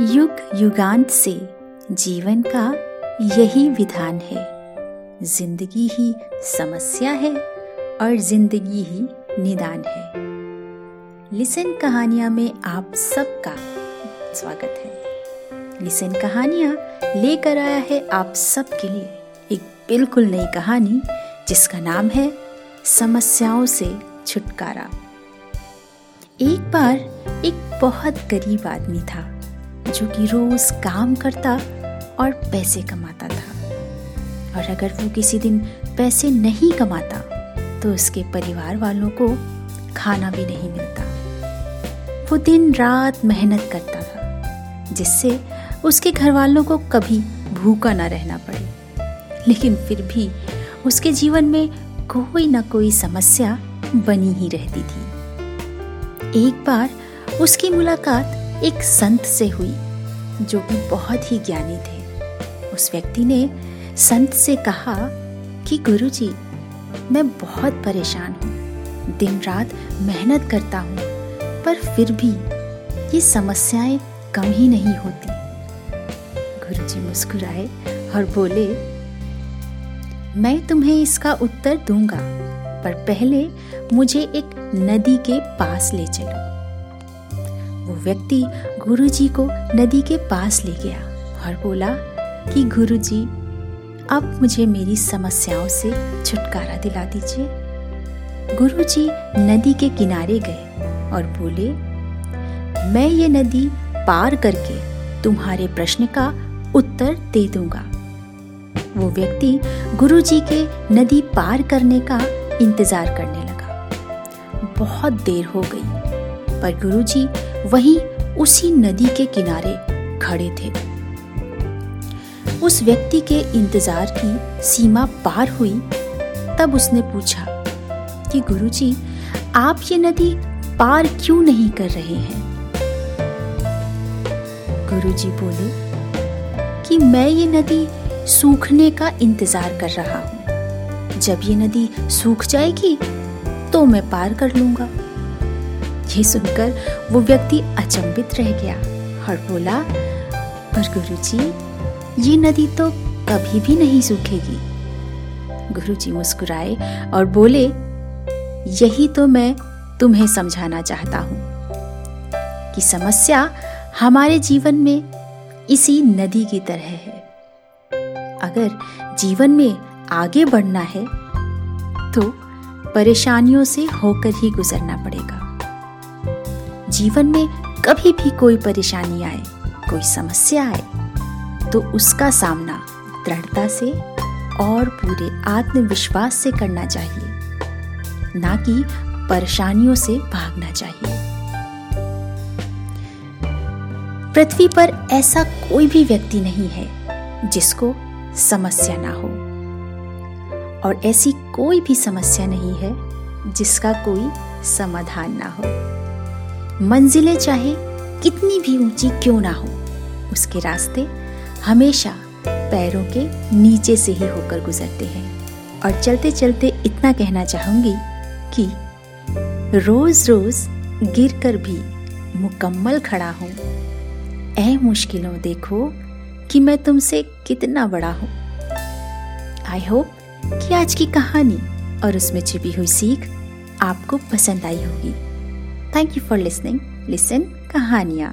युग युगांत से जीवन का यही विधान है। ज़िंदगी ही समस्या है और ज़िंदगी ही निदान है। लिसन कहानियाँ में आप सबका स्वागत है। लिसन कहानियाँ लेकर आया है आप सबके लिए एक बिल्कुल नई कहानी, जिसका नाम है समस्याओं से छुटकारा। एक बार एक बहुत गरीब आदमी था। जो कि रोज काम करता और पैसे कमाता था। और अगर वो किसी दिन पैसे नहीं कमाता तो उसके परिवार वालों को खाना भी नहीं मिलता। वो दिन रात मेहनत करता था, जिससे उसके घर वालों को कभी भूखा ना रहना पड़े। लेकिन फिर भी उसके जीवन में कोई ना कोई समस्या बनी ही रहती थी। एक बार उसकी मुलाकात एक संत से हुई, जो कि बहुत ही ज्ञानी थे। उस व्यक्ति ने संत से कहा कि, गुरुजी, मैं बहुत परेशान हूँ। दिन रात मेहनत करता हूँ, पर फिर भी ये समस्याएँ कम ही नहीं होती। गुरुजी मुस्कुराए और बोले, मैं तुम्हें इसका उत्तर दूँगा, पर पहले मुझे एक नदी के पास ले चलो। वो व्यक्ति गुरुजी को नदी के पास ले गया और बोला कि गुरुजी, अब मुझे मेरी समस्याओं से छुटकारा दिला दीजिए। गुरुजी नदी के किनारे गए और बोले, मैं ये नदी पार करके तुम्हारे प्रश्न का उत्तर दे दूँगा। वो व्यक्ति गुरुजी के नदी पार करने का इंतज़ार करने लगा। बहुत देर हो गई, पर गुरुजी वहीं उसी नदी के किनारे खड़े थे। उस व्यक्ति के इंतज़ार की सीमा पार हुई, तब उसने पूछा कि गुरुजी, आप ये नदी पार क्यों नहीं कर रहे हैं? गुरुजी बोले कि मैं ये नदी सूखने का इंतज़ार कर रहा हूँ। जब ये नदी सूख जाएगी तो मैं पार कर लूँगा। ये सुनकर वो व्यक्ति अचंभित रह गया और बोला, पर गुरु जी ये नदी तो कभी भी नहीं सूखेगी। गुरु जी मुस्कुराए और बोले, यही तो मैं तुम्हें समझाना चाहता हूँ कि समस्या हमारे जीवन में इसी नदी की तरह है। अगर जीवन में आगे बढ़ना है तो परेशानियों से होकर ही गुजरना पड़ेगा। जीवन में कभी भी कोई परेशानी आए, कोई समस्या आए तो उसका सामना दृढ़ता से और पूरे आत्मविश्वास से करना चाहिए। ना कि परेशानियों से भागना चाहिए। पृथ्वी पर ऐसा कोई भी व्यक्ति नहीं है जिसको समस्या ना हो। और ऐसी कोई भी समस्या नहीं है जिसका कोई समाधान ना हो। मंजिलें चाहे कितनी भी ऊँची क्यों ना हो, उसके रास्ते हमेशा पैरों के नीचे से ही होकर गुजरते हैं। और चलते चलते इतना कहना चाहूँगी कि रोज रोज गिर कर भी मुकम्मल खड़ा हूँ। ऐ मुश्किलों देखो कि मैं तुमसे कितना बड़ा हूँ। आई होप कि आज की कहानी और उसमें छिपी हुई सीख आपको पसंद आई होगी। Thank you for listening listen कहानियाँ